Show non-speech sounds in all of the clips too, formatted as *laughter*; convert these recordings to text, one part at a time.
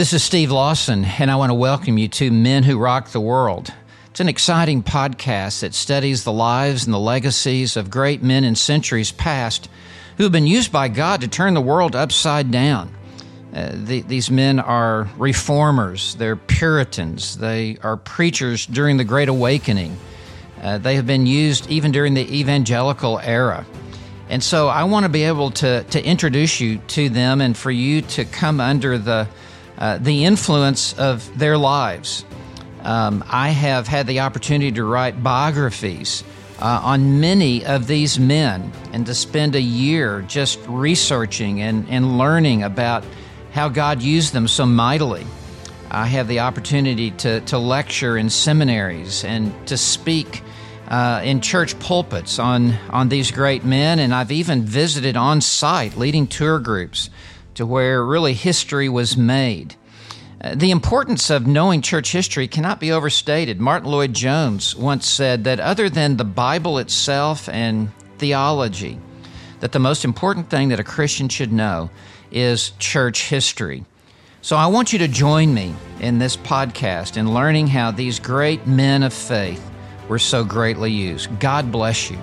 This is Steve Lawson, and I want to welcome you to Men Who Rock the World. It's an exciting podcast that studies the lives and the legacies of great men in centuries past who have been used by God to turn the world upside down. Uh, the, these men are reformers, they're Puritans, they are preachers during the Great Awakening. Uh, they have been used even during the evangelical era. And so I want to be able to, to introduce you to them and for you to come under the, uh, the influence of their lives. Um, I have had the opportunity to write biographies uh, on many of these men and to spend a year just researching and, and learning about how God used them so mightily. I have the opportunity to, to lecture in seminaries and to speak uh, in church pulpits on, on these great men, and I've even visited on site leading tour groups to where really history was made. Uh, the importance of knowing church history cannot be overstated. Martyn Lloyd-Jones once said that other than the Bible itself and theology, that the most important thing that a Christian should know is church history. So I want you to join me in this podcast in learning how these great men of faith were so greatly used. God bless you.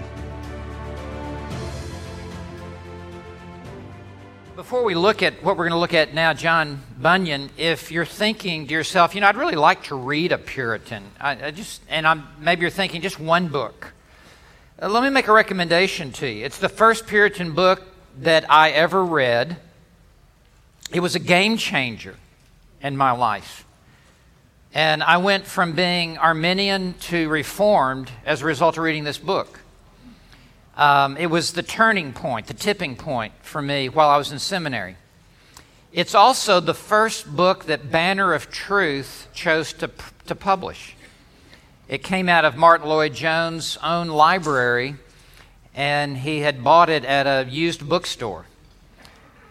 Before we look at what we're going to look at now, John Bunyan, if you're thinking to yourself, you know, I'd really like to read a Puritan, I, I just, and I'm, maybe you're thinking just one book. Uh, let me make a recommendation to you. It's the first Puritan book that I ever read. It was a game changer in my life. And I went from being Arminian to Reformed as a result of reading this book. Um, it was the turning point, the tipping point for me while I was in seminary. It's also the first book that Banner of Truth chose to, to publish. It came out of Martyn Lloyd-Jones' own library, and he had bought it at a used bookstore.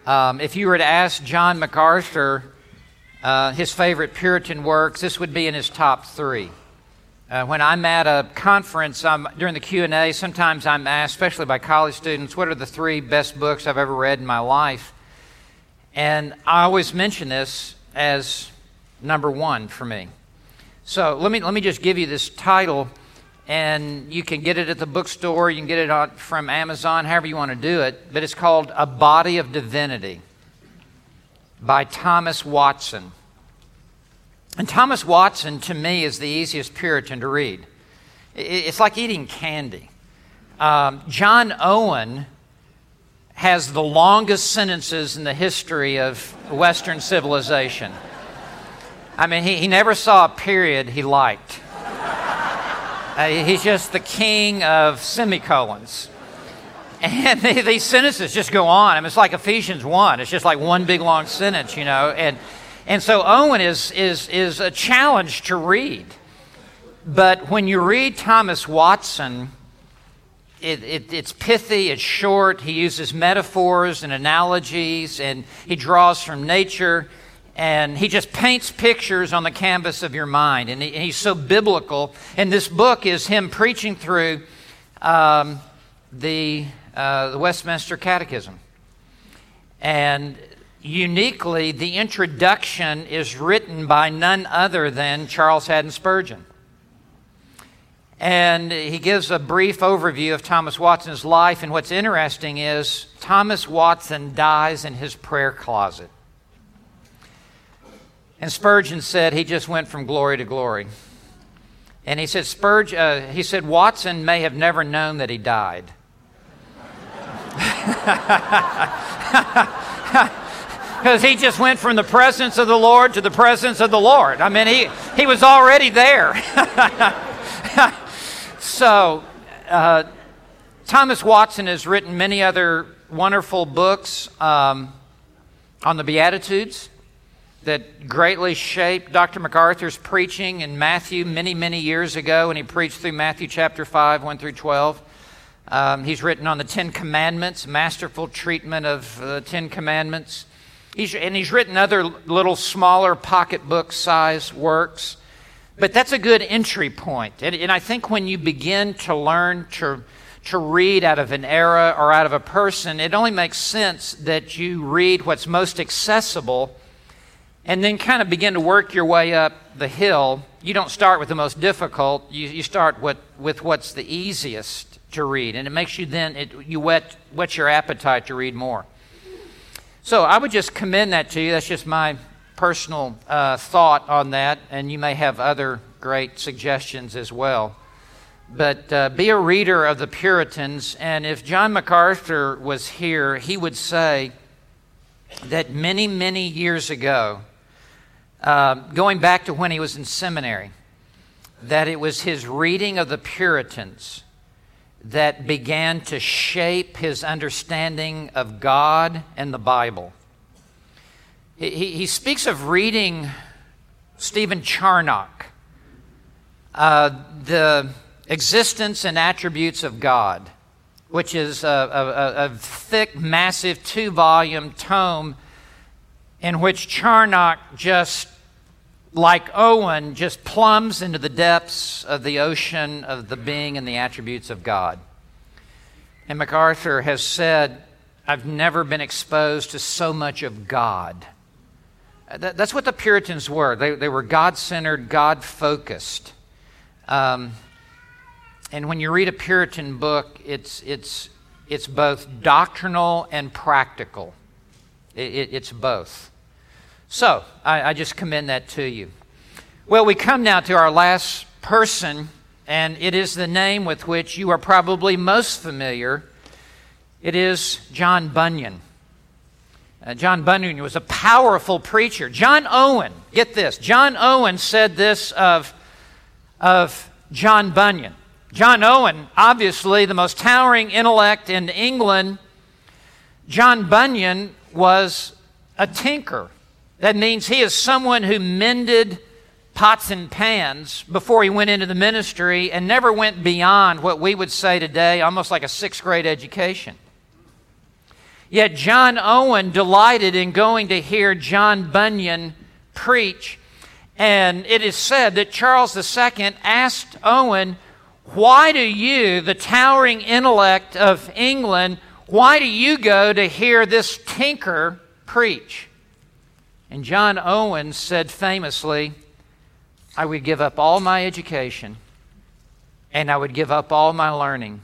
Um, if you were to ask John MacArthur uh, his favorite Puritan works, this would be in his top three. Uh, when I'm at a conference, I'm, during the Q&A, sometimes I'm asked, especially by college students, what are the three best books I've ever read in my life? And I always mention this as number one for me. So let me, let me just give you this title and you can get it at the bookstore, you can get it from Amazon, however you want to do it. But it's called A Body of Divinity by Thomas Watson. And Thomas Watson, to me, is the easiest Puritan to read. It's like eating candy. Um, John Owen has the longest sentences in the history of Western civilization. I mean, he, he never saw a period he liked. Uh, he's just the king of semicolons. And *laughs* these sentences just go on. I mean, it's like Ephesians 1. It's just like one big long sentence, you know. And, and so Owen is, is, is a challenge to read. But when you read Thomas Watson, it, it, it's pithy, it's short. He uses metaphors and analogies, and he draws from nature and he just paints pictures on the canvas of your mind. And, he, and he's so biblical. And this book is him preaching through um, the, uh, the Westminster Catechism. And uniquely, the introduction is written by none other than Charles Haddon Spurgeon. And he gives a brief overview of Thomas Watson's life. And what's interesting is Thomas Watson dies in his prayer closet. And Spurgeon said he just went from glory to glory. And he said, Spurge, uh, he said Watson may have never known that he died. *laughs* *laughs* Because he just went from the presence of the Lord to the presence of the Lord. I mean, he, he was already there. *laughs* so, uh, Thomas Watson has written many other wonderful books um, on the Beatitudes that greatly shaped Dr. MacArthur's preaching in Matthew many, many years ago when he preached through Matthew chapter 5, 1 through 12. Um, he's written on the Ten Commandments, masterful treatment of the Ten Commandments. He's, and he's written other little smaller pocketbook size works. But that's a good entry point. And, and I think when you begin to learn to, to read out of an era or out of a person, it only makes sense that you read what's most accessible and then kind of begin to work your way up the hill. You don't start with the most difficult, you, you start with, with what's the easiest to read, and it makes you then, it, you whet, whet your appetite to read more. So I would just commend that to you. That's just my personal uh, thought on that, and you may have other great suggestions as well. But uh, be a reader of the Puritans, and if John MacArthur was here, he would say that many, many years ago, uh, going back to when he was in seminary, that it was his reading of the Puritans that began to shape his understanding of God and the Bible. He, he speaks of reading Stephen Charnock, uh, the existence and attributes of God, which is a, a, a thick, massive two volume tome in which Charnock just like Owen, just plumbs into the depths of the ocean of the being and the attributes of God. And MacArthur has said, I've never been exposed to so much of God. That's what the Puritans were. They, they were God centered, God focused. Um, and when you read a Puritan book, it's, it's, it's both doctrinal and practical. It, it, it's both. So I, I just commend that to you. Well, we come now to our last person, and it is the name with which you are probably most familiar. It is John Bunyan. Uh, John Bunyan was a powerful preacher. John Owen, get this, John Owen said this of, of John Bunyan. John Owen, obviously the most towering intellect in England, John Bunyan was a tinker. That means he is someone who mended pots and pans before he went into the ministry and never went beyond what we would say today almost like a sixth grade education. Yet John Owen delighted in going to hear John Bunyan preach. And it is said that Charles II asked Owen, Why do you, the towering intellect of England, why do you go to hear this tinker preach? And John Owen said famously, I would give up all my education and I would give up all my learning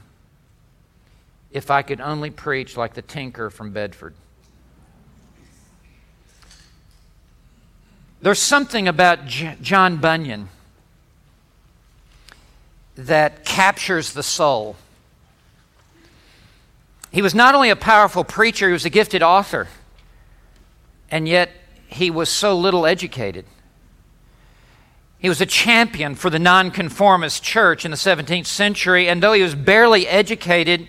if I could only preach like the tinker from Bedford. There's something about J- John Bunyan that captures the soul. He was not only a powerful preacher, he was a gifted author, and yet he was so little educated. He was a champion for the nonconformist church in the 17th century, and though he was barely educated,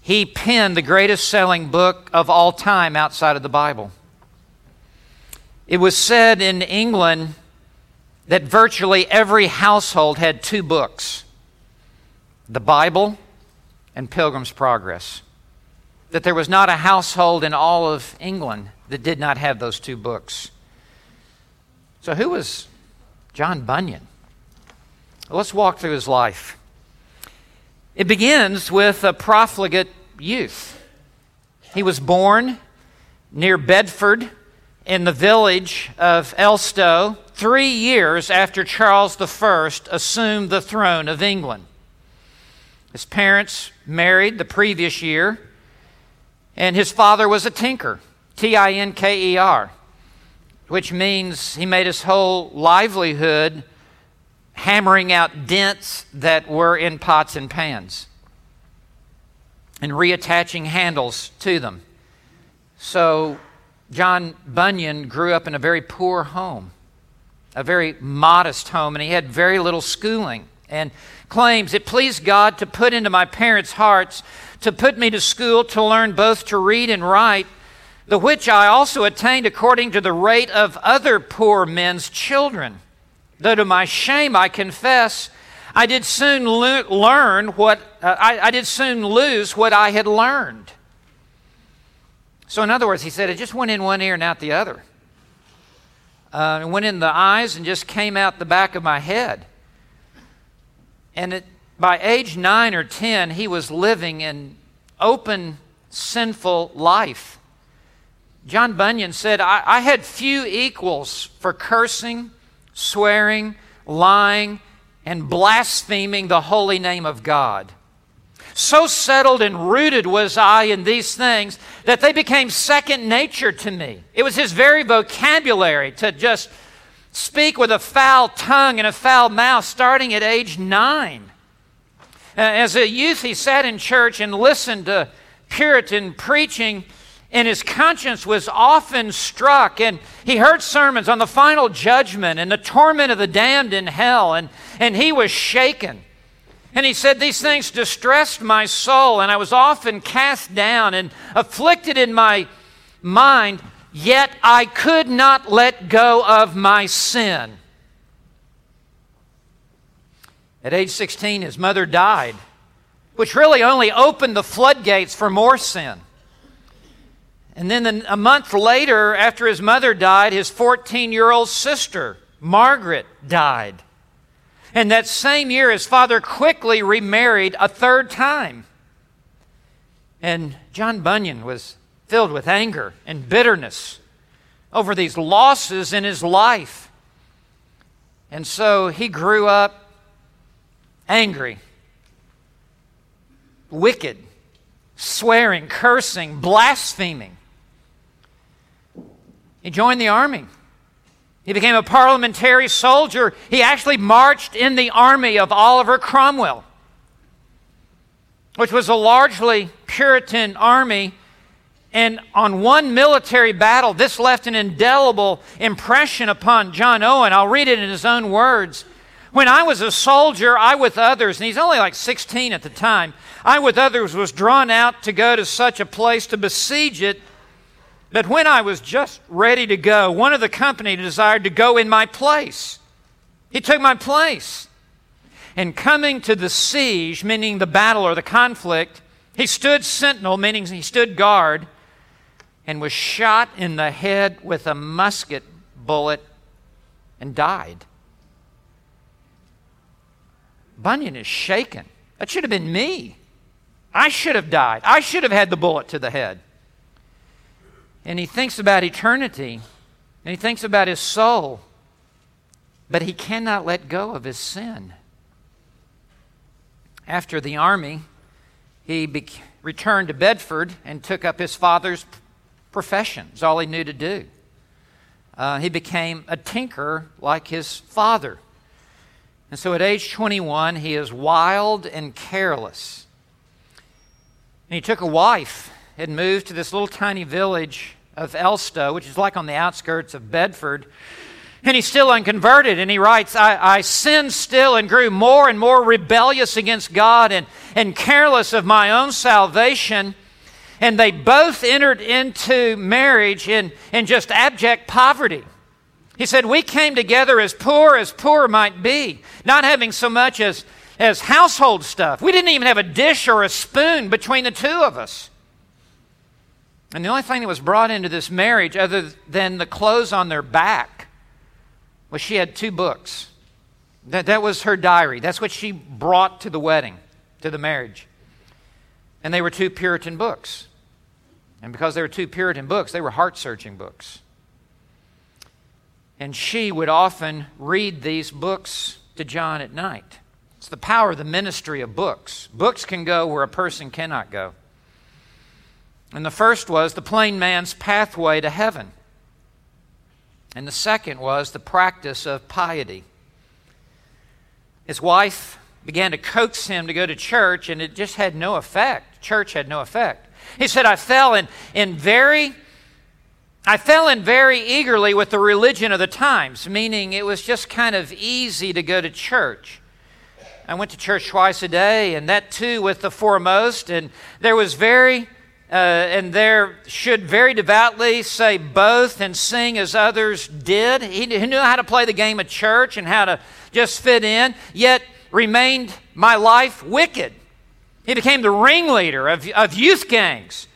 he penned the greatest selling book of all time outside of the Bible. It was said in England that virtually every household had two books the Bible and Pilgrim's Progress. That there was not a household in all of England that did not have those two books. So, who was John Bunyan? Well, let's walk through his life. It begins with a profligate youth. He was born near Bedford in the village of Elstow three years after Charles I assumed the throne of England. His parents married the previous year, and his father was a tinker, T I N K E R, which means he made his whole livelihood hammering out dents that were in pots and pans and reattaching handles to them. So, John Bunyan grew up in a very poor home, a very modest home, and he had very little schooling. And claims it pleased God to put into my parents' hearts to put me to school to learn both to read and write, the which I also attained according to the rate of other poor men's children. Though to my shame I confess, I did soon lo- learn what, uh, I, I did soon lose what I had learned. So, in other words, he said it just went in one ear and out the other. Uh, it went in the eyes and just came out the back of my head. And it, by age nine or ten, he was living in open, sinful life John Bunyan said, I, I had few equals for cursing, swearing, lying, and blaspheming the holy name of God. So settled and rooted was I in these things that they became second nature to me. It was his very vocabulary to just speak with a foul tongue and a foul mouth starting at age nine. Uh, as a youth, he sat in church and listened to Puritan preaching, and his conscience was often struck. And he heard sermons on the final judgment and the torment of the damned in hell, and, and he was shaken. And he said, These things distressed my soul, and I was often cast down and afflicted in my mind, yet I could not let go of my sin. At age 16, his mother died, which really only opened the floodgates for more sin. And then a month later, after his mother died, his 14 year old sister, Margaret, died. And that same year, his father quickly remarried a third time. And John Bunyan was filled with anger and bitterness over these losses in his life. And so he grew up angry, wicked, swearing, cursing, blaspheming. He joined the army. He became a parliamentary soldier. He actually marched in the army of Oliver Cromwell, which was a largely Puritan army. And on one military battle, this left an indelible impression upon John Owen. I'll read it in his own words. When I was a soldier, I with others, and he's only like 16 at the time, I with others was drawn out to go to such a place to besiege it but when I was just ready to go, one of the company desired to go in my place. He took my place. And coming to the siege, meaning the battle or the conflict, he stood sentinel, meaning he stood guard, and was shot in the head with a musket bullet and died. Bunyan is shaken. That should have been me. I should have died. I should have had the bullet to the head and he thinks about eternity and he thinks about his soul, but he cannot let go of his sin. After the army, he be- returned to Bedford and took up his father's profession. It's all he knew to do. Uh, he became a tinker like his father. And so at age 21, he is wild and careless. And he took a wife and moved to this little tiny village of Elstow, which is like on the outskirts of Bedford. And he's still unconverted. And he writes, I, I sinned still and grew more and more rebellious against God and, and careless of my own salvation. And they both entered into marriage in, in just abject poverty. He said, We came together as poor as poor might be, not having so much as, as household stuff. We didn't even have a dish or a spoon between the two of us. And the only thing that was brought into this marriage, other than the clothes on their back, was she had two books. That, that was her diary. That's what she brought to the wedding, to the marriage. And they were two Puritan books. And because they were two Puritan books, they were heart searching books. And she would often read these books to John at night. It's the power of the ministry of books. Books can go where a person cannot go. And the first was the plain man's pathway to heaven. And the second was the practice of piety. His wife began to coax him to go to church, and it just had no effect. Church had no effect. He said, I fell in, in very I fell in very eagerly with the religion of the times, meaning it was just kind of easy to go to church. I went to church twice a day, and that too with the foremost, and there was very uh, and there should very devoutly say both and sing as others did. He, knew how to play the game of church and how to just fit in, yet remained my life wicked. He became the ringleader of, of youth gangs.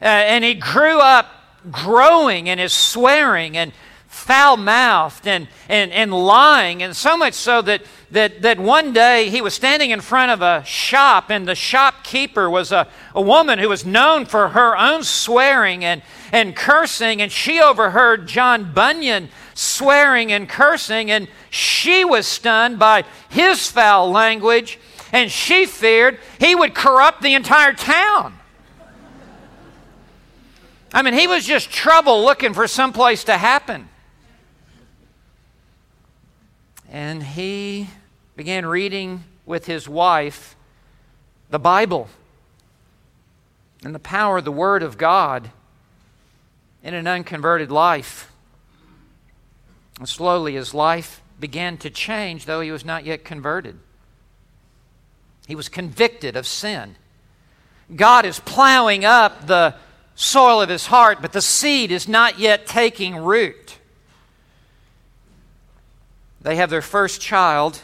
Uh, and he grew up growing and is swearing and foul mouthed and, and, and lying, and so much so that, that, that one day he was standing in front of a shop, and the shopkeeper was a, a woman who was known for her own swearing and, and cursing, and she overheard John Bunyan swearing and cursing, and she was stunned by his foul language, and she feared he would corrupt the entire town. I mean, he was just trouble looking for some place to happen. And he began reading with his wife the Bible and the power of the Word of God in an unconverted life. And slowly his life began to change, though he was not yet converted. He was convicted of sin. God is plowing up the soil of his heart, but the seed is not yet taking root. They have their first child.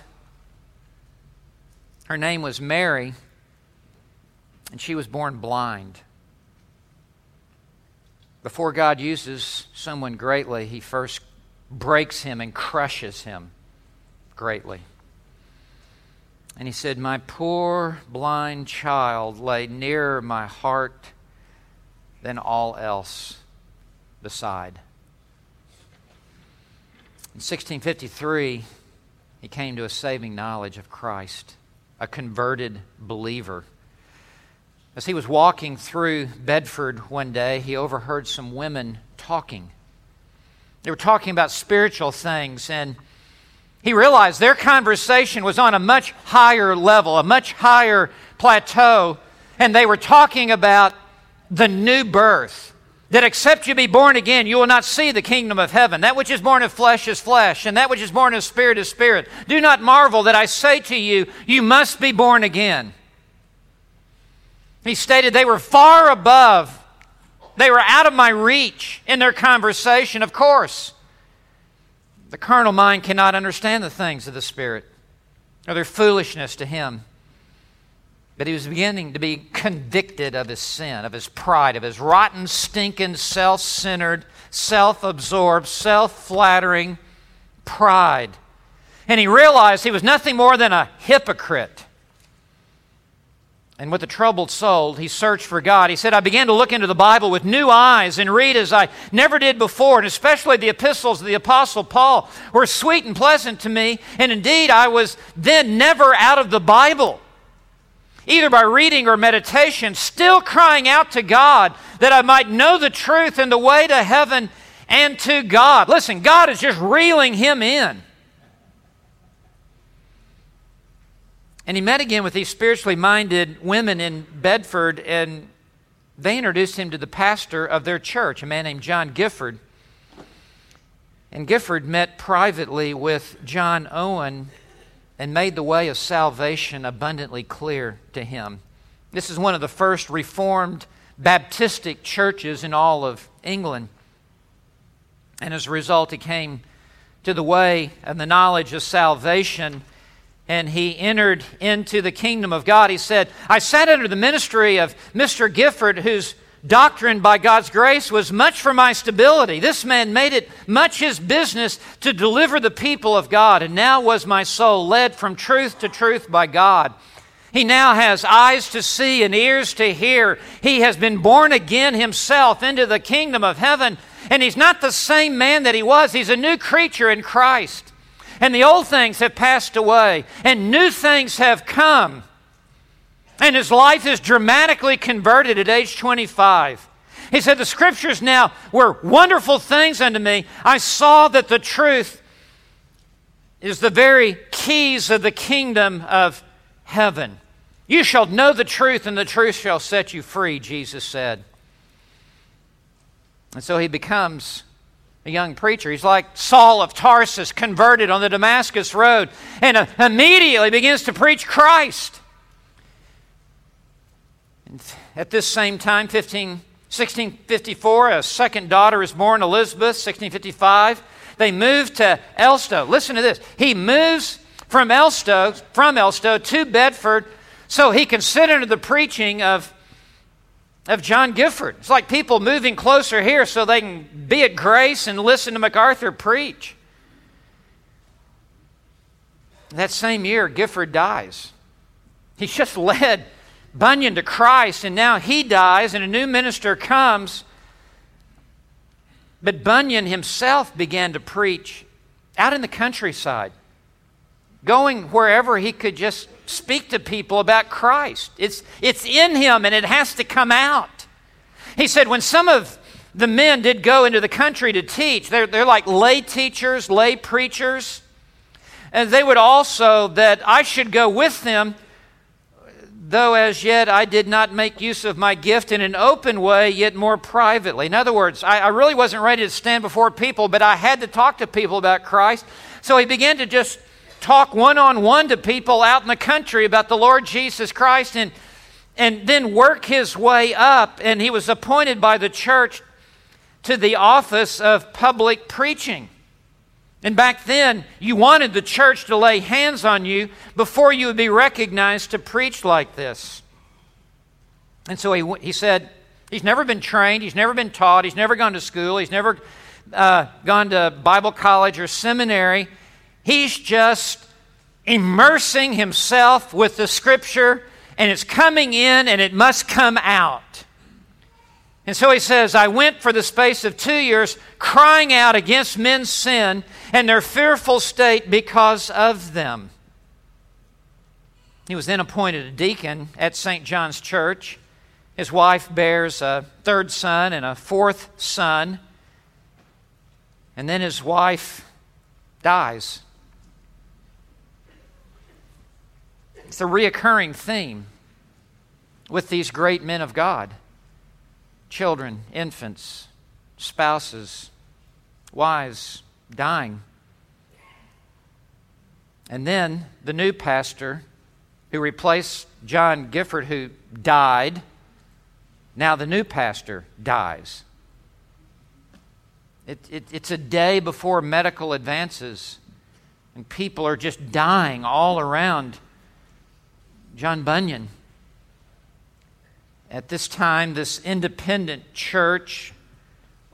Her name was Mary, and she was born blind. Before God uses someone greatly, he first breaks him and crushes him greatly. And he said, My poor blind child lay nearer my heart than all else beside. In 1653, he came to a saving knowledge of Christ, a converted believer. As he was walking through Bedford one day, he overheard some women talking. They were talking about spiritual things, and he realized their conversation was on a much higher level, a much higher plateau, and they were talking about the new birth. That except you be born again, you will not see the kingdom of heaven. That which is born of flesh is flesh, and that which is born of spirit is spirit. Do not marvel that I say to you, you must be born again. He stated they were far above, they were out of my reach in their conversation, of course. The carnal mind cannot understand the things of the Spirit, or their foolishness to him. But he was beginning to be convicted of his sin, of his pride, of his rotten, stinking, self centered, self absorbed, self flattering pride. And he realized he was nothing more than a hypocrite. And with a troubled soul, he searched for God. He said, I began to look into the Bible with new eyes and read as I never did before, and especially the epistles of the Apostle Paul were sweet and pleasant to me. And indeed, I was then never out of the Bible either by reading or meditation, still crying out to God that I might know the truth and the way to heaven and to God. Listen, God is just reeling him in. And he met again with these spiritually minded women in Bedford, and they introduced him to the pastor of their church, a man named John Gifford. And Gifford met privately with John Owen and made the way of salvation abundantly clear to him. This is one of the first Reformed Baptistic churches in all of England. And as a result, he came to the way and the knowledge of salvation and he entered into the kingdom of God. He said, I sat under the ministry of Mr. Gifford, whose doctrine by God's grace was much for my stability. This man made it much his business to deliver the people of God, and now was my soul led from truth to truth by God. He now has eyes to see and ears to hear. He has been born again himself into the kingdom of heaven, and he's not the same man that he was. He's a new creature in Christ. And the old things have passed away, and new things have come. And his life is dramatically converted at age 25. He said, The scriptures now were wonderful things unto me. I saw that the truth is the very keys of the kingdom of heaven. You shall know the truth, and the truth shall set you free, Jesus said. And so he becomes a young preacher. He's like Saul of Tarsus, converted on the Damascus Road, and uh, immediately begins to preach Christ. At this same time, 15, 1654, a second daughter is born, Elizabeth, 1655. They move to Elstow. Listen to this. He moves from Elstow, from Elstow to Bedford so he can sit under the preaching of of John Gifford. It's like people moving closer here so they can be at Grace and listen to MacArthur preach. That same year, Gifford dies. He's just *laughs* led Bunyan to Christ, and now he dies, and a new minister comes. But Bunyan himself began to preach out in the countryside, going wherever he could just speak to people about Christ. It's, it's in him and it has to come out. He said, when some of the men did go into the country to teach, they're, they're like lay teachers, lay preachers. And they would also, that I should go with them, though as yet I did not make use of my gift in an open way, yet more privately. In other words, I, I really wasn't ready to stand before people, but I had to talk to people about Christ. So he began to just talk one on one to people out in the country about the Lord Jesus Christ and, and then work his way up. And he was appointed by the church to the office of public preaching. And back then, you wanted the church to lay hands on you before you would be recognized to preach like this. And so he, he said, He's never been trained, he's never been taught, he's never gone to school, he's never uh, gone to Bible college or seminary. He's just immersing himself with the scripture, and it's coming in and it must come out. And so he says, I went for the space of two years crying out against men's sin and their fearful state because of them. He was then appointed a deacon at St. John's Church. His wife bears a third son and a fourth son. And then his wife dies. It's a reoccurring theme with these great men of God children, infants, spouses, wives dying. And then the new pastor who replaced John Gifford, who died, now the new pastor dies. It, it, it's a day before medical advances, and people are just dying all around John Bunyan. At this time, this independent church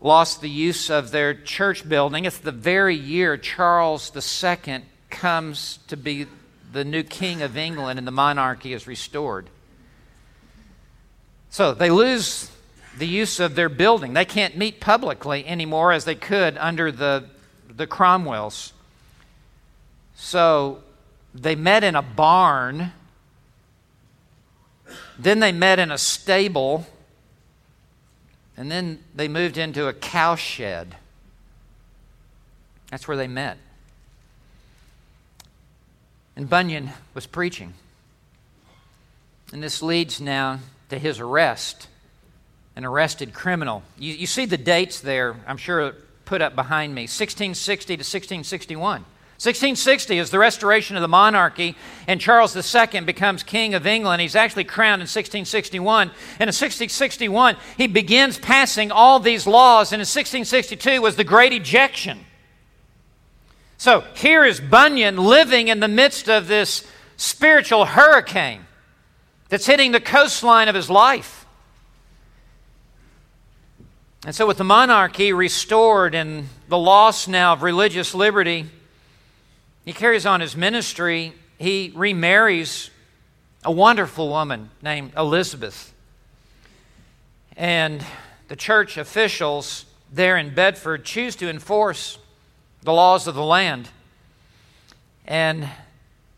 lost the use of their church building. It's the very year Charles II comes to be the new king of England and the monarchy is restored. So they lose the use of their building. They can't meet publicly anymore as they could under the, the Cromwells. So they met in a barn then they met in a stable, and then they moved into a cowshed. That's where they met. And Bunyan was preaching. And this leads now to his arrest, an arrested criminal. You, you see the dates there, I'm sure, put up behind me 1660 to 1661. 1660 is the restoration of the monarchy, and Charles II becomes King of England. He's actually crowned in 1661. And in 1661, he begins passing all these laws, and in 1662 was the Great Ejection. So here is Bunyan living in the midst of this spiritual hurricane that's hitting the coastline of his life. And so, with the monarchy restored and the loss now of religious liberty, he carries on his ministry. He remarries a wonderful woman named Elizabeth. And the church officials there in Bedford choose to enforce the laws of the land. And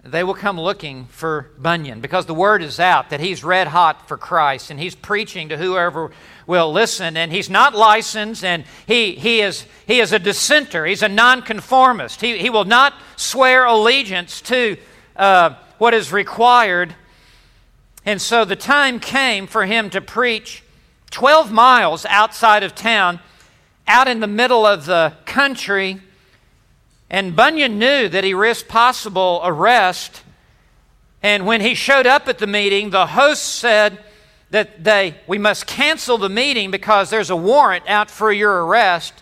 they will come looking for Bunyan because the word is out that he's red hot for Christ and he's preaching to whoever will listen. And he's not licensed and he, he, is, he is a dissenter, he's a nonconformist. He, he will not swear allegiance to uh, what is required. And so the time came for him to preach 12 miles outside of town, out in the middle of the country and Bunyan knew that he risked possible arrest. And when he showed up at the meeting, the host said that they, we must cancel the meeting because there's a warrant out for your arrest,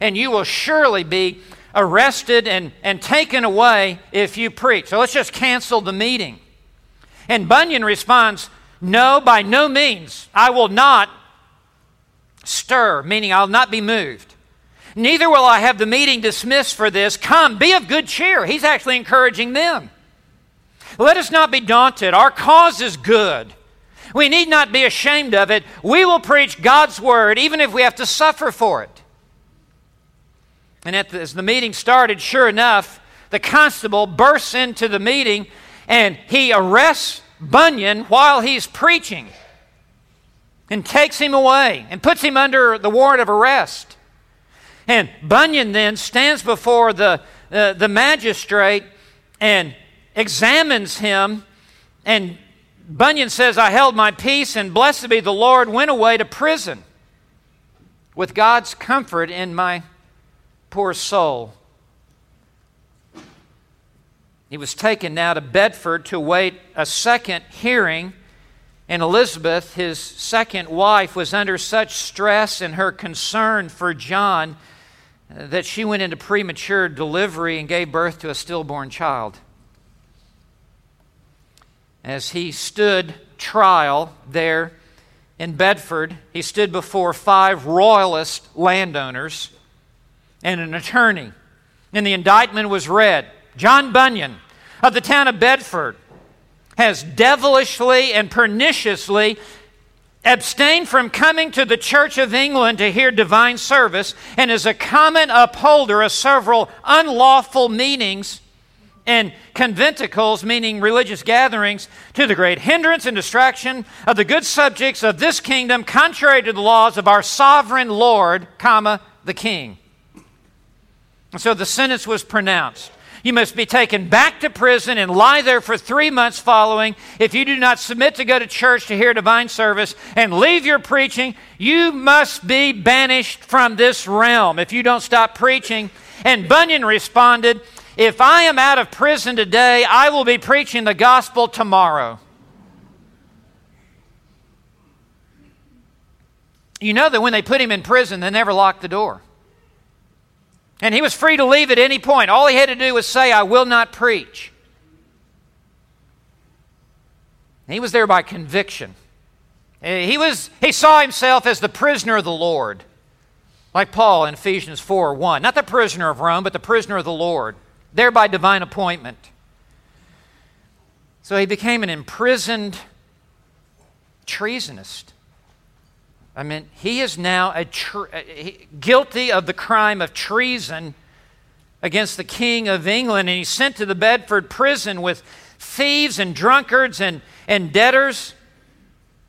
and you will surely be arrested and, and taken away if you preach. So let's just cancel the meeting. And Bunyan responds, No, by no means. I will not stir, meaning I'll not be moved. Neither will I have the meeting dismissed for this. Come, be of good cheer. He's actually encouraging them. Let us not be daunted. Our cause is good. We need not be ashamed of it. We will preach God's word, even if we have to suffer for it. And the, as the meeting started, sure enough, the constable bursts into the meeting and he arrests Bunyan while he's preaching and takes him away and puts him under the warrant of arrest. And Bunyan then stands before the, uh, the magistrate and examines him. And Bunyan says, I held my peace, and blessed be the Lord, went away to prison with God's comfort in my poor soul. He was taken now to Bedford to await a second hearing. And Elizabeth, his second wife, was under such stress in her concern for John that she went into premature delivery and gave birth to a stillborn child. As he stood trial there in Bedford, he stood before five royalist landowners and an attorney. And the indictment was read. John Bunyan of the town of Bedford has devilishly and perniciously abstained from coming to the Church of England to hear divine service and is a common upholder of several unlawful meetings and conventicles, meaning religious gatherings, to the great hindrance and distraction of the good subjects of this kingdom, contrary to the laws of our sovereign Lord, comma, the King. And so the sentence was pronounced. You must be taken back to prison and lie there for three months following. If you do not submit to go to church to hear divine service and leave your preaching, you must be banished from this realm if you don't stop preaching. And Bunyan responded, If I am out of prison today, I will be preaching the gospel tomorrow. You know that when they put him in prison, they never locked the door. And he was free to leave at any point. All he had to do was say, I will not preach. He was there by conviction. Eh, he, was, he saw himself as the prisoner of the Lord, like Paul in Ephesians 4 1. Not the prisoner of Rome, but the prisoner of the Lord, there by divine appointment. So he became an imprisoned treasonist. I mean, he is now a guilty of the crime of treason against the King of England, and he's sent to the Bedford prison with thieves and drunkards and, and debtors.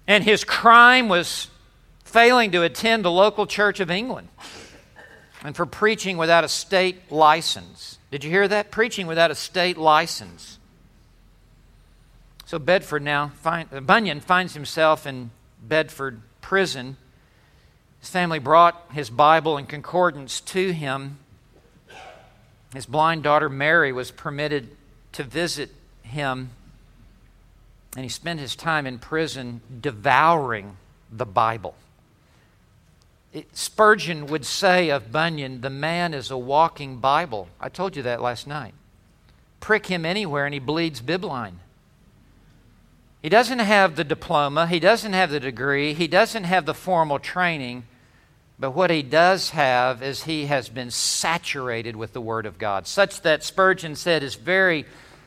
And his crime was failing to attend the local church of England and for preaching without a state license. Did you hear that? Preaching without a state license. So Bedford now, find, Bunyan finds himself in Bedford prison. His family brought his Bible and concordance to him. His blind daughter Mary was permitted to visit him, and he spent his time in prison devouring the Bible. It, Spurgeon would say of Bunyan, the man is a walking Bible. I told you that last night. Prick him anywhere and he bleeds bibline. He doesn't have the diploma, he doesn't have the degree, he doesn't have the formal training, but what he does have is he has been saturated with the Word of God, such that Spurgeon said his very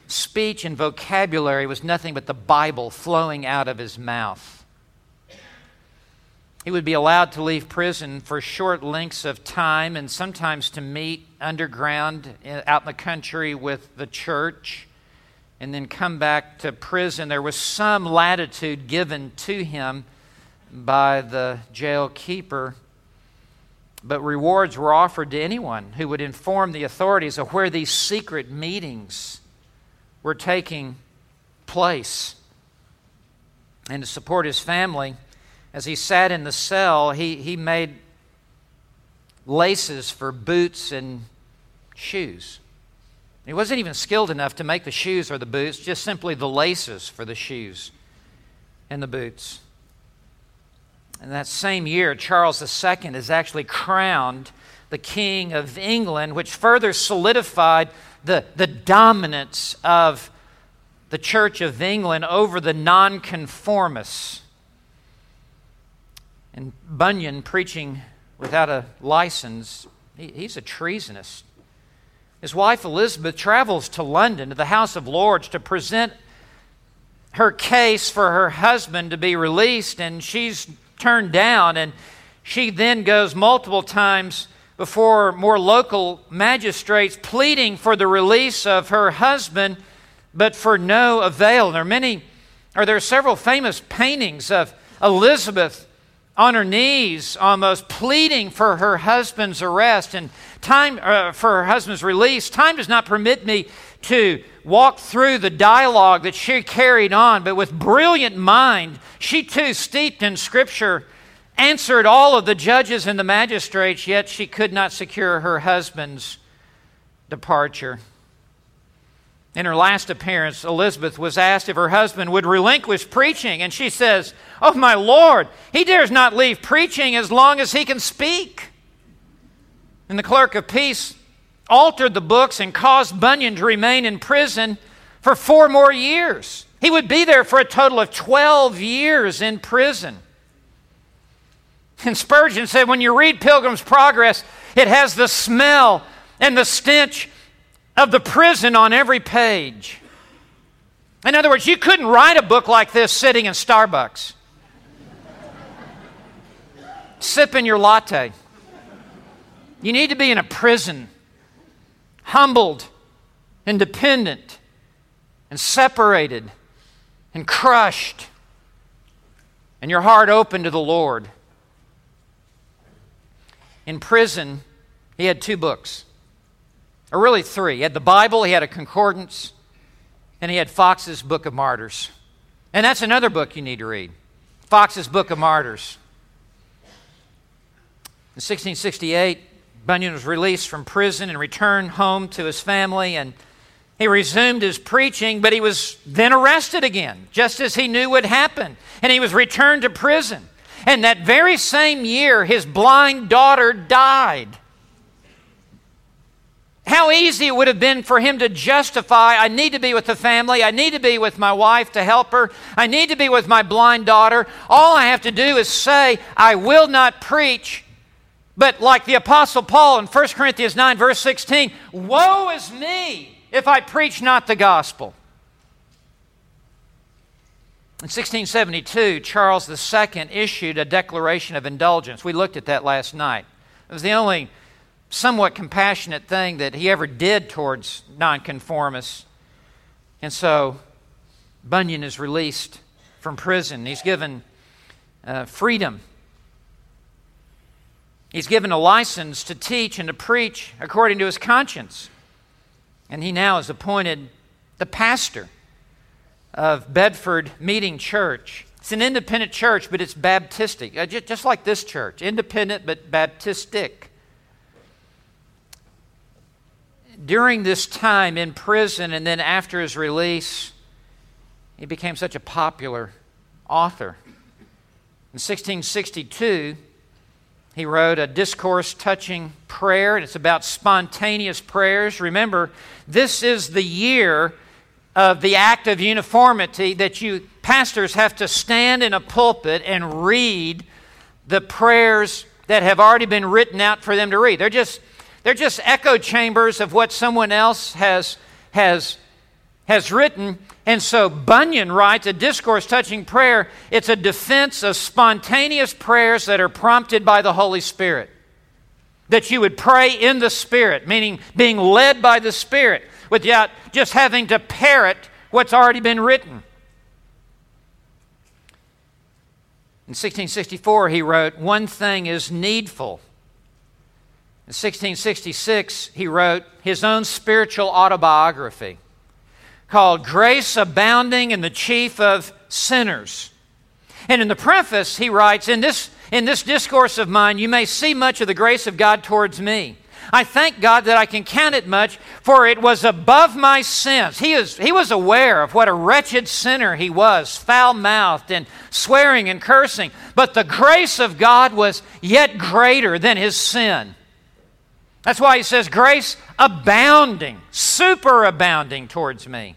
speech and vocabulary was nothing but the Bible flowing out of his mouth. He would be allowed to leave prison for short lengths of time and sometimes to meet underground out in the country with the church and then come back to prison. There was some latitude given to him by the jail keeper, but rewards were offered to anyone who would inform the authorities of where these secret meetings were taking place. And to support his family, as he sat in the cell, he, he made laces for boots and shoes. He wasn't even skilled enough to make the shoes or the boots, just simply the laces for the shoes and the boots. And that same year, Charles II is actually crowned the King of England, which further solidified the, the dominance of the Church of England over the nonconformists. And Bunyan, preaching without a license, he, he's a treasonist. His wife Elizabeth travels to London to the House of Lords to present her case for her husband to be released, and she's turned down. And she then goes multiple times before more local magistrates pleading for the release of her husband, but for no avail. There are many, or there are several famous paintings of Elizabeth on her knees, almost pleading for her husband's arrest and time uh, for her husband's release. Time does not permit me to walk through the dialogue that she carried on, but with brilliant mind, she too, steeped in Scripture, answered all of the judges and the magistrates, yet she could not secure her husband's departure. In her last appearance, Elizabeth was asked if her husband would relinquish preaching, and she says, Oh, my Lord, he dares not leave preaching as long as he can speak. And the clerk of peace altered the books and caused Bunyan to remain in prison for four more years. He would be there for a total of 12 years in prison. And Spurgeon said, when you read Pilgrim's Progress, it has the smell and the stench of the prison on every page. In other words, you couldn't write a book like this sitting in Starbucks, sipping your latte. You need to be in a prison, humbled and dependent and separated and crushed, and your heart open to the Lord. In prison, he had two books, or really three. He had the Bible, he had a concordance, and he had Foxe's Book of Martyrs. And that's another book you need to read Foxe's Book of Martyrs. In 1668, Bunyan was released from prison and returned home to his family, and he resumed his preaching, but he was then arrested again, just as he knew would happen, and he was returned to prison. And that very same year, his blind daughter died. How easy it would have been for him to justify I need to be with the family, I need to be with my wife to help her, I need to be with my blind daughter. All I have to do is say, I will not preach. But like the Apostle Paul in 1 Corinthians 9, verse 16, woe is me if I preach not the gospel. In 1672, Charles II issued a declaration of indulgence. We looked at that last night. It was the only somewhat compassionate thing that he ever did towards nonconformists. And so Bunyan is released from prison. He's given uh, freedom. He's given a license to teach and to preach according to his conscience. And he now is appointed the pastor of Bedford Meeting Church. It's an independent church, but it's Baptistic, uh, just like this church. Independent, but Baptistic. During this time in prison and then after his release, he became such a popular author. In 1662, he wrote a discourse touching prayer, and it's about spontaneous prayers. Remember, this is the year of the act of uniformity that you pastors have to stand in a pulpit and read the prayers that have already been written out for them to read. They're just they're just echo chambers of what someone else has has has written. And so Bunyan writes a discourse touching prayer. It's a defense of spontaneous prayers that are prompted by the Holy Spirit. That you would pray in the Spirit, meaning being led by the Spirit without just having to parrot what's already been written. In 1664, he wrote, One thing is needful. In 1666, he wrote his own spiritual autobiography called Grace Abounding in the Chief of Sinners. And in the preface, he writes, in this, in this discourse of mine, you may see much of the grace of God towards me. I thank God that I can count it much, for it was above my sins. He, is, he was aware of what a wretched sinner he was, foul mouthed and swearing and cursing. But the grace of God was yet greater than his sin. That's why he says, grace abounding, superabounding towards me.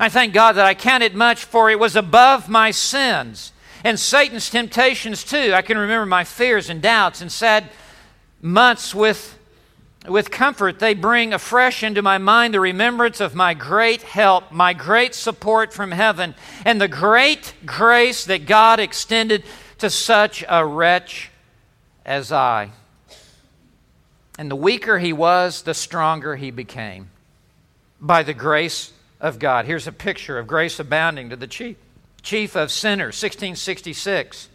I thank God that I counted much, for it was above my sins. and Satan's temptations too. I can remember my fears and doubts and sad months with, with comfort. They bring afresh into my mind the remembrance of my great help, my great support from heaven, and the great grace that God extended to such a wretch as I. And the weaker he was, the stronger he became by the grace of God. Here's a picture of grace abounding to the chief, chief of sinners, 1666.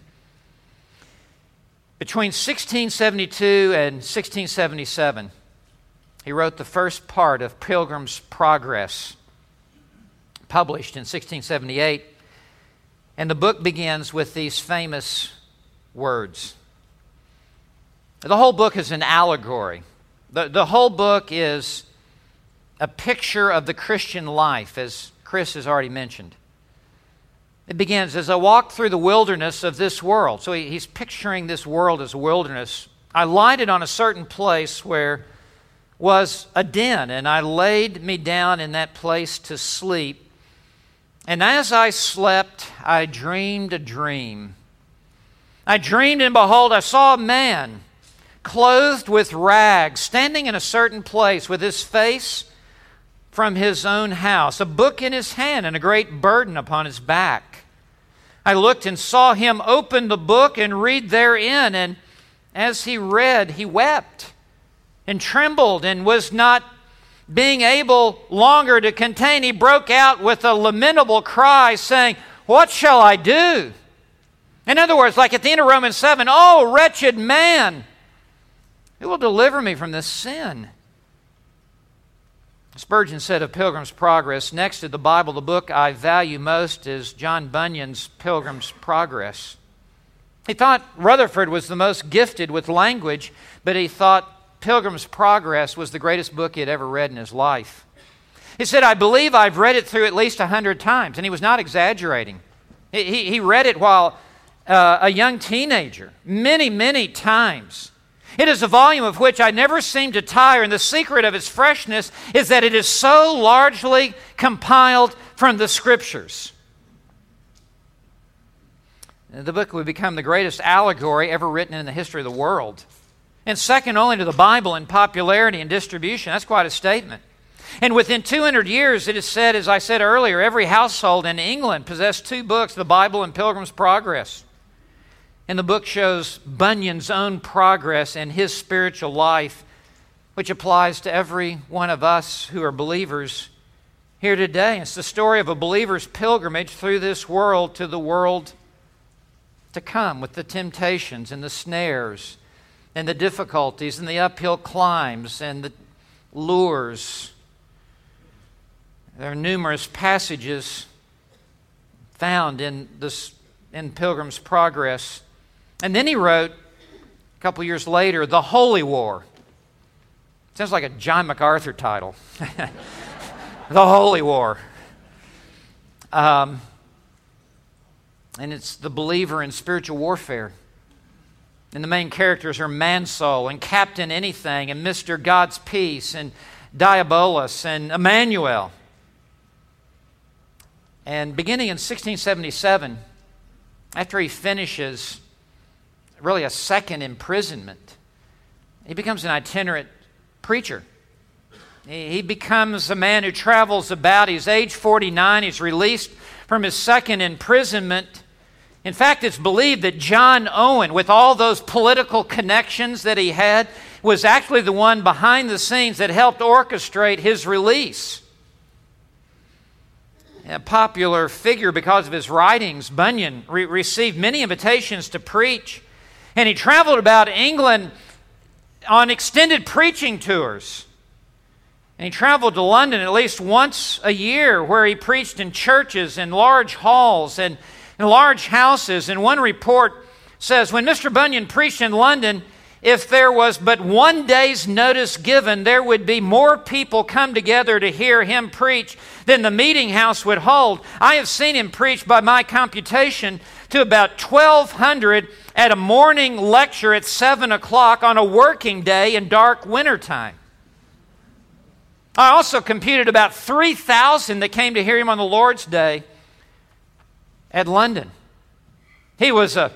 Between 1672 and 1677, he wrote the first part of Pilgrim's Progress, published in 1678. And the book begins with these famous words. The whole book is an allegory. The, the whole book is a picture of the Christian life, as Chris has already mentioned. It begins as I walked through the wilderness of this world. So he, he's picturing this world as a wilderness. I lighted on a certain place where was a den, and I laid me down in that place to sleep. And as I slept, I dreamed a dream. I dreamed, and behold, I saw a man clothed with rags, standing in a certain place with his face from his own house, a book in his hand, and a great burden upon his back. I looked and saw him open the book and read therein, and as he read, he wept and trembled and was not being able longer to contain. He broke out with a lamentable cry, saying, What shall I do? In other words, like at the end of Romans 7, Oh, wretched man, who will deliver me from this sin? Spurgeon said of Pilgrim's Progress, next to the Bible, the book I value most is John Bunyan's Pilgrim's Progress. He thought Rutherford was the most gifted with language, but he thought Pilgrim's Progress was the greatest book he had ever read in his life. He said, I believe I've read it through at least a hundred times, and he was not exaggerating. He, he, he read it while uh, a young teenager, many, many times. It is a volume of which I never seem to tire, and the secret of its freshness is that it is so largely compiled from the Scriptures. The book would become the greatest allegory ever written in the history of the world. And second only to the Bible in popularity and distribution. That's quite a statement. And within 200 years, it is said, as I said earlier, every household in England possessed two books the Bible and Pilgrim's Progress. And the book shows Bunyan's own progress in his spiritual life, which applies to every one of us who are believers here today. It's the story of a believer's pilgrimage through this world to the world to come with the temptations and the snares and the difficulties and the uphill climbs and the lures. There are numerous passages found in this in Pilgrim's Progress and then he wrote, a couple years later, The Holy War. Sounds like a John MacArthur title. *laughs* the Holy War. Um, and it's the believer in spiritual warfare. And the main characters are Mansoul and Captain Anything and Mr. God's Peace and Diabolus and Emmanuel. And beginning in 1677, after he finishes really a second imprisonment. He becomes an itinerant preacher. He becomes a man who travels about. He's age 49. He's released from his second imprisonment. In fact, it's believed that John Owen, with all those political connections that he had, was actually the one behind the scenes that helped orchestrate his release. A popular figure because of his writings, Bunyan re- received many invitations to preach and he traveled about England on extended preaching tours. And he traveled to London at least once a year, where he preached in churches and large halls and large houses. And one report says when Mr. Bunyan preached in London, if there was but one day's notice given, there would be more people come together to hear him preach than the meeting house would hold. I have seen him preach, by my computation, to about 1,200 at a morning lecture at 7 o'clock on a working day in dark wintertime. I also computed about 3,000 that came to hear him on the Lord's Day at London. He was a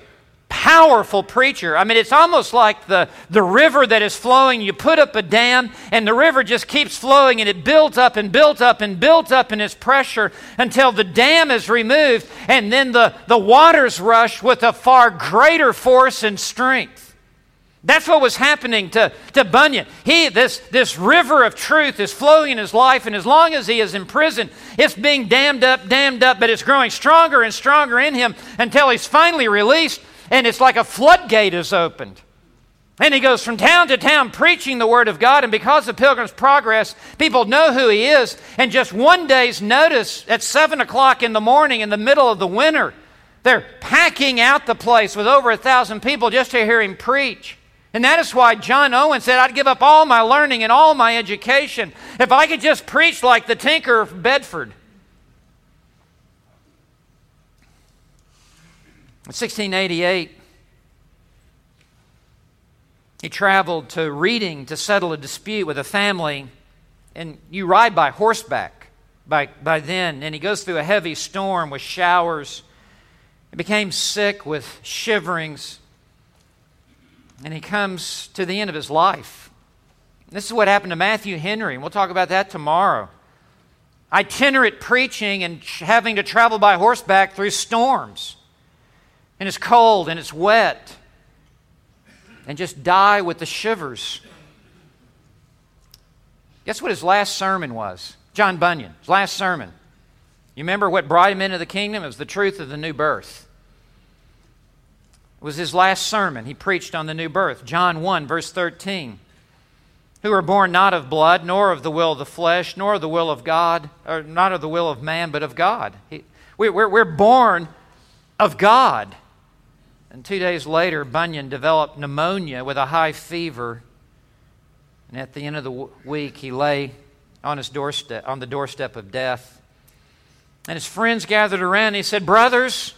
powerful preacher. I mean, it's almost like the, the river that is flowing. You put up a dam, and the river just keeps flowing, and it builds up and builds up and builds up in its pressure until the dam is removed, and then the, the waters rush with a far greater force and strength. That's what was happening to, to Bunyan. He, this, this river of truth is flowing in his life, and as long as he is in prison, it's being dammed up, dammed up, but it's growing stronger and stronger in him until he's finally released and it's like a floodgate is opened. And he goes from town to town preaching the Word of God. And because of Pilgrim's Progress, people know who he is. And just one day's notice at 7 o'clock in the morning in the middle of the winter, they're packing out the place with over a thousand people just to hear him preach. And that is why John Owen said, I'd give up all my learning and all my education if I could just preach like the tinker of Bedford. In 1688, he traveled to Reading to settle a dispute with a family, and you ride by horseback by, by then, and he goes through a heavy storm with showers. He became sick with shiverings, and he comes to the end of his life. This is what happened to Matthew Henry, and we'll talk about that tomorrow. Itinerant preaching and having to travel by horseback through storms and it's cold and it's wet and just die with the shivers. Guess what his last sermon was? John Bunyan, his last sermon. You remember what brought him into the kingdom? It was the truth of the new birth. It was his last sermon. He preached on the new birth. John 1, verse 13. Who are born not of blood, nor of the will of the flesh, nor of the will of God, or not of the will of man, but of God. He, we, we're, we're born of God. And two days later, Bunyan developed pneumonia with a high fever. And at the end of the week, he lay on, his doorstep, on the doorstep of death. And his friends gathered around and he said, Brothers,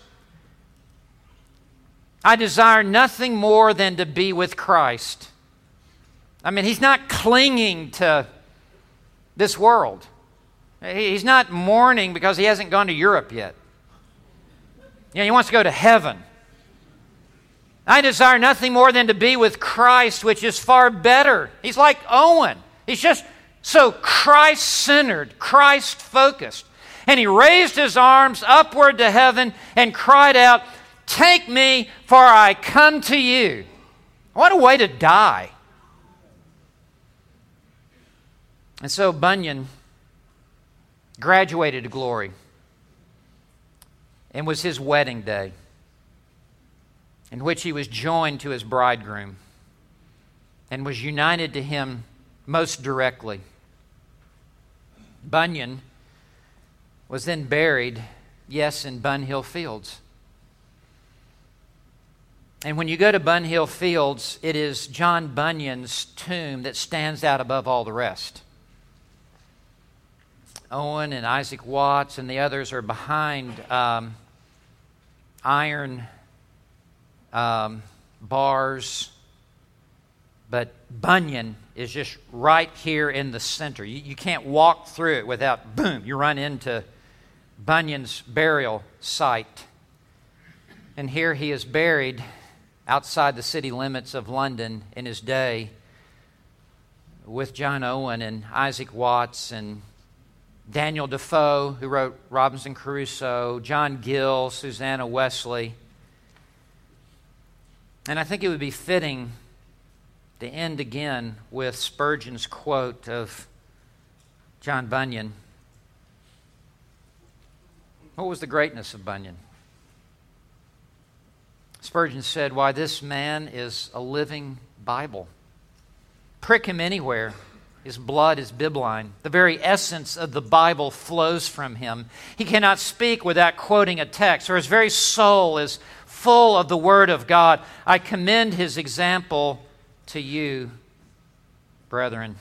I desire nothing more than to be with Christ. I mean, he's not clinging to this world. He's not mourning because he hasn't gone to Europe yet. You know, he wants to go to heaven. I desire nothing more than to be with Christ, which is far better. He's like Owen. He's just so Christ centered, Christ focused. And he raised his arms upward to heaven and cried out, Take me, for I come to you. What a way to die. And so Bunyan graduated to glory and was his wedding day in which he was joined to his bridegroom and was united to him most directly. Bunyan was then buried, yes, in Bunhill Fields. And when you go to Bunhill Fields, it is John Bunyan's tomb that stands out above all the rest. Owen and Isaac Watts and the others are behind um, iron um, bars, but Bunyan is just right here in the center. You, you can't walk through it without, boom, you run into Bunyan's burial site. And here he is buried outside the city limits of London in his day with John Owen and Isaac Watts and Daniel Defoe, who wrote Robinson Crusoe, John Gill, Susanna Wesley. And I think it would be fitting to end again with Spurgeon's quote of John Bunyan. What was the greatness of Bunyan? Spurgeon said, Why, this man is a living Bible. Prick him anywhere. His blood is bibline. The very essence of the Bible flows from him. He cannot speak without quoting a text, or his very soul is full of the Word of God. I commend his example to you, brethren.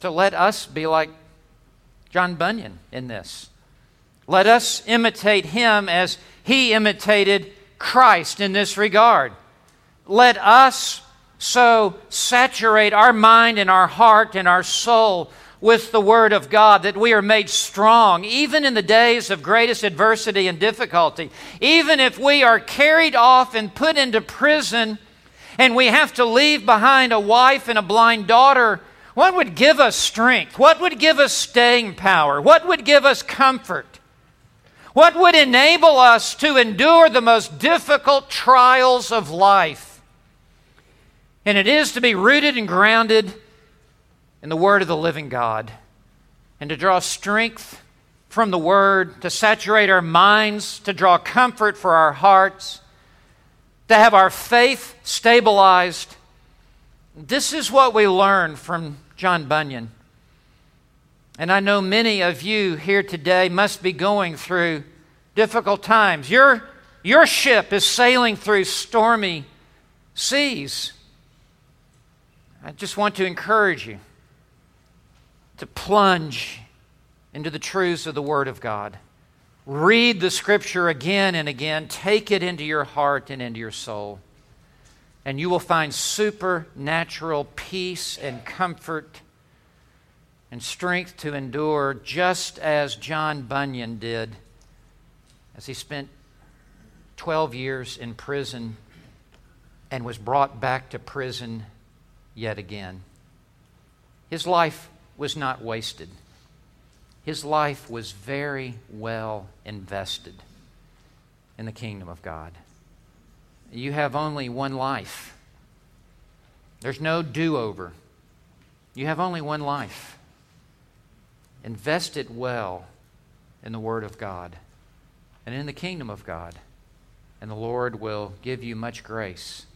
So let us be like John Bunyan in this. Let us imitate him as he imitated Christ in this regard. Let us so saturate our mind and our heart and our soul with the Word of God that we are made strong, even in the days of greatest adversity and difficulty. Even if we are carried off and put into prison and we have to leave behind a wife and a blind daughter, what would give us strength? What would give us staying power? What would give us comfort? What would enable us to endure the most difficult trials of life? And it is to be rooted and grounded in the Word of the living God and to draw strength from the Word, to saturate our minds, to draw comfort for our hearts, to have our faith stabilized. This is what we learn from John Bunyan. And I know many of you here today must be going through difficult times. Your, your ship is sailing through stormy seas. I just want to encourage you to plunge into the truths of the Word of God. Read the Scripture again and again. Take it into your heart and into your soul. And you will find supernatural peace and comfort and strength to endure, just as John Bunyan did as he spent 12 years in prison and was brought back to prison yet again. His life was not wasted, his life was very well invested in the kingdom of God. You have only one life. There's no do over. You have only one life. Invest it well in the Word of God and in the kingdom of God. And the Lord will give you much grace,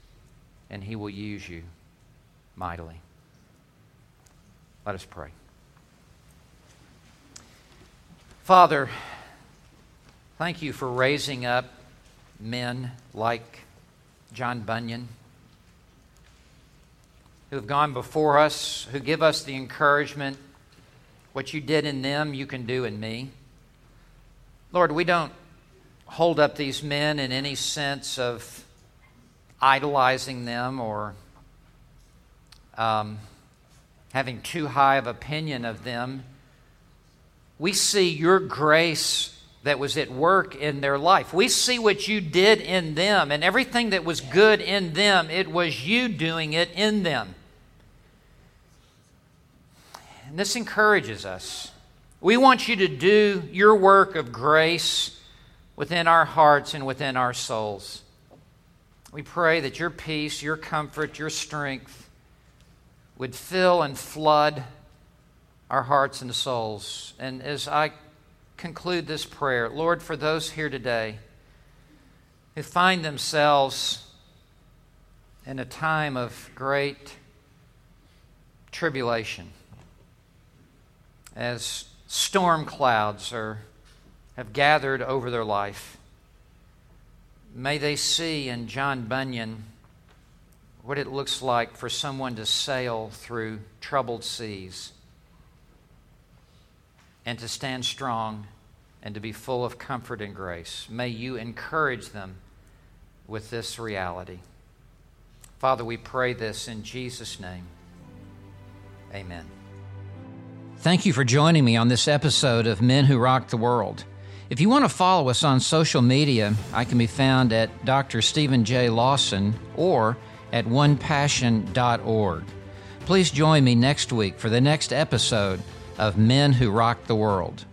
and He will use you mightily. Let us pray. Father, thank you for raising up men like John Bunyan who have gone before us, who give us the encouragement what you did in them, you can do in me. Lord, we don't hold up these men in any sense of idolizing them or um, having too high of opinion of them. We see your grace that was at work in their life. We see what you did in them, and everything that was good in them, it was you doing it in them. And this encourages us. We want you to do your work of grace within our hearts and within our souls. We pray that your peace, your comfort, your strength would fill and flood our hearts and souls. And as I conclude this prayer, Lord, for those here today who find themselves in a time of great tribulation, as storm clouds are, have gathered over their life, may they see in John Bunyan what it looks like for someone to sail through troubled seas and to stand strong and to be full of comfort and grace. May you encourage them with this reality. Father, we pray this in Jesus' name. Amen. Thank you for joining me on this episode of Men Who Rock the World. If you want to follow us on social media, I can be found at Dr. Steven J. Lawson or at onepassion.org. Please join me next week for the next episode of Men Who Rock the World.